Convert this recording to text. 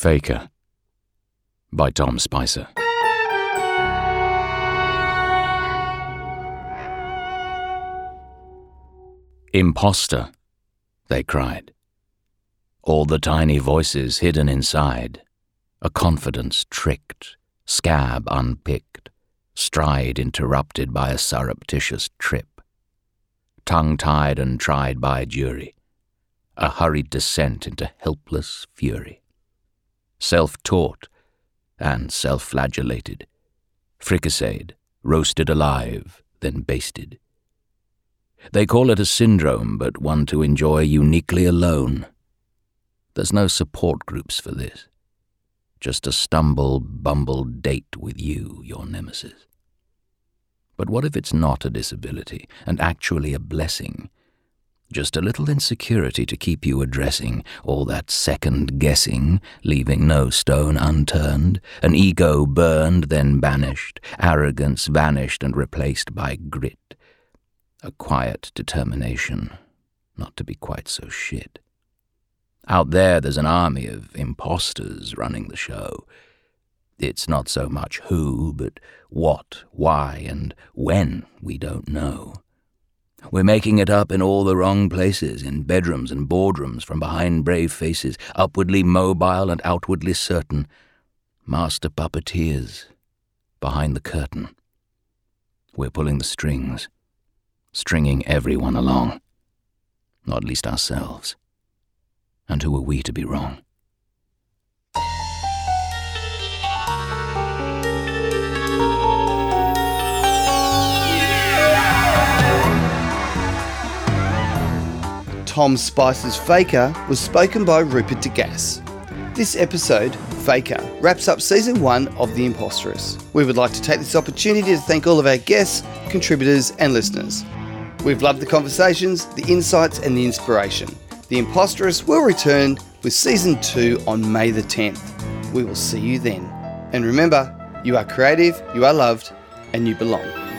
Faker by Tom Spicer. Imposter, they cried. All the tiny voices hidden inside, a confidence tricked, scab unpicked, stride interrupted by a surreptitious trip, tongue tied and tried by a jury, a hurried descent into helpless fury. Self taught and self flagellated, fricasseed, roasted alive, then basted. They call it a syndrome, but one to enjoy uniquely alone. There's no support groups for this. Just a stumble, bumble date with you, your nemesis. But what if it's not a disability and actually a blessing? Just a little insecurity to keep you addressing all that second guessing, leaving no stone unturned, an ego burned, then banished, arrogance vanished and replaced by grit, a quiet determination not to be quite so shit. Out there, there's an army of impostors running the show it's not so much who, but what, why, and when we don't know. We're making it up in all the wrong places, in bedrooms and boardrooms, from behind brave faces, upwardly mobile and outwardly certain. Master puppeteers, behind the curtain. We're pulling the strings, stringing everyone along, not least ourselves. And who are we to be wrong? Tom Spicer's Faker was spoken by Rupert Degas. This episode, Faker, wraps up season one of The Imposterous. We would like to take this opportunity to thank all of our guests, contributors, and listeners. We've loved the conversations, the insights, and the inspiration. The Imposterous will return with season two on May the 10th. We will see you then. And remember, you are creative, you are loved, and you belong.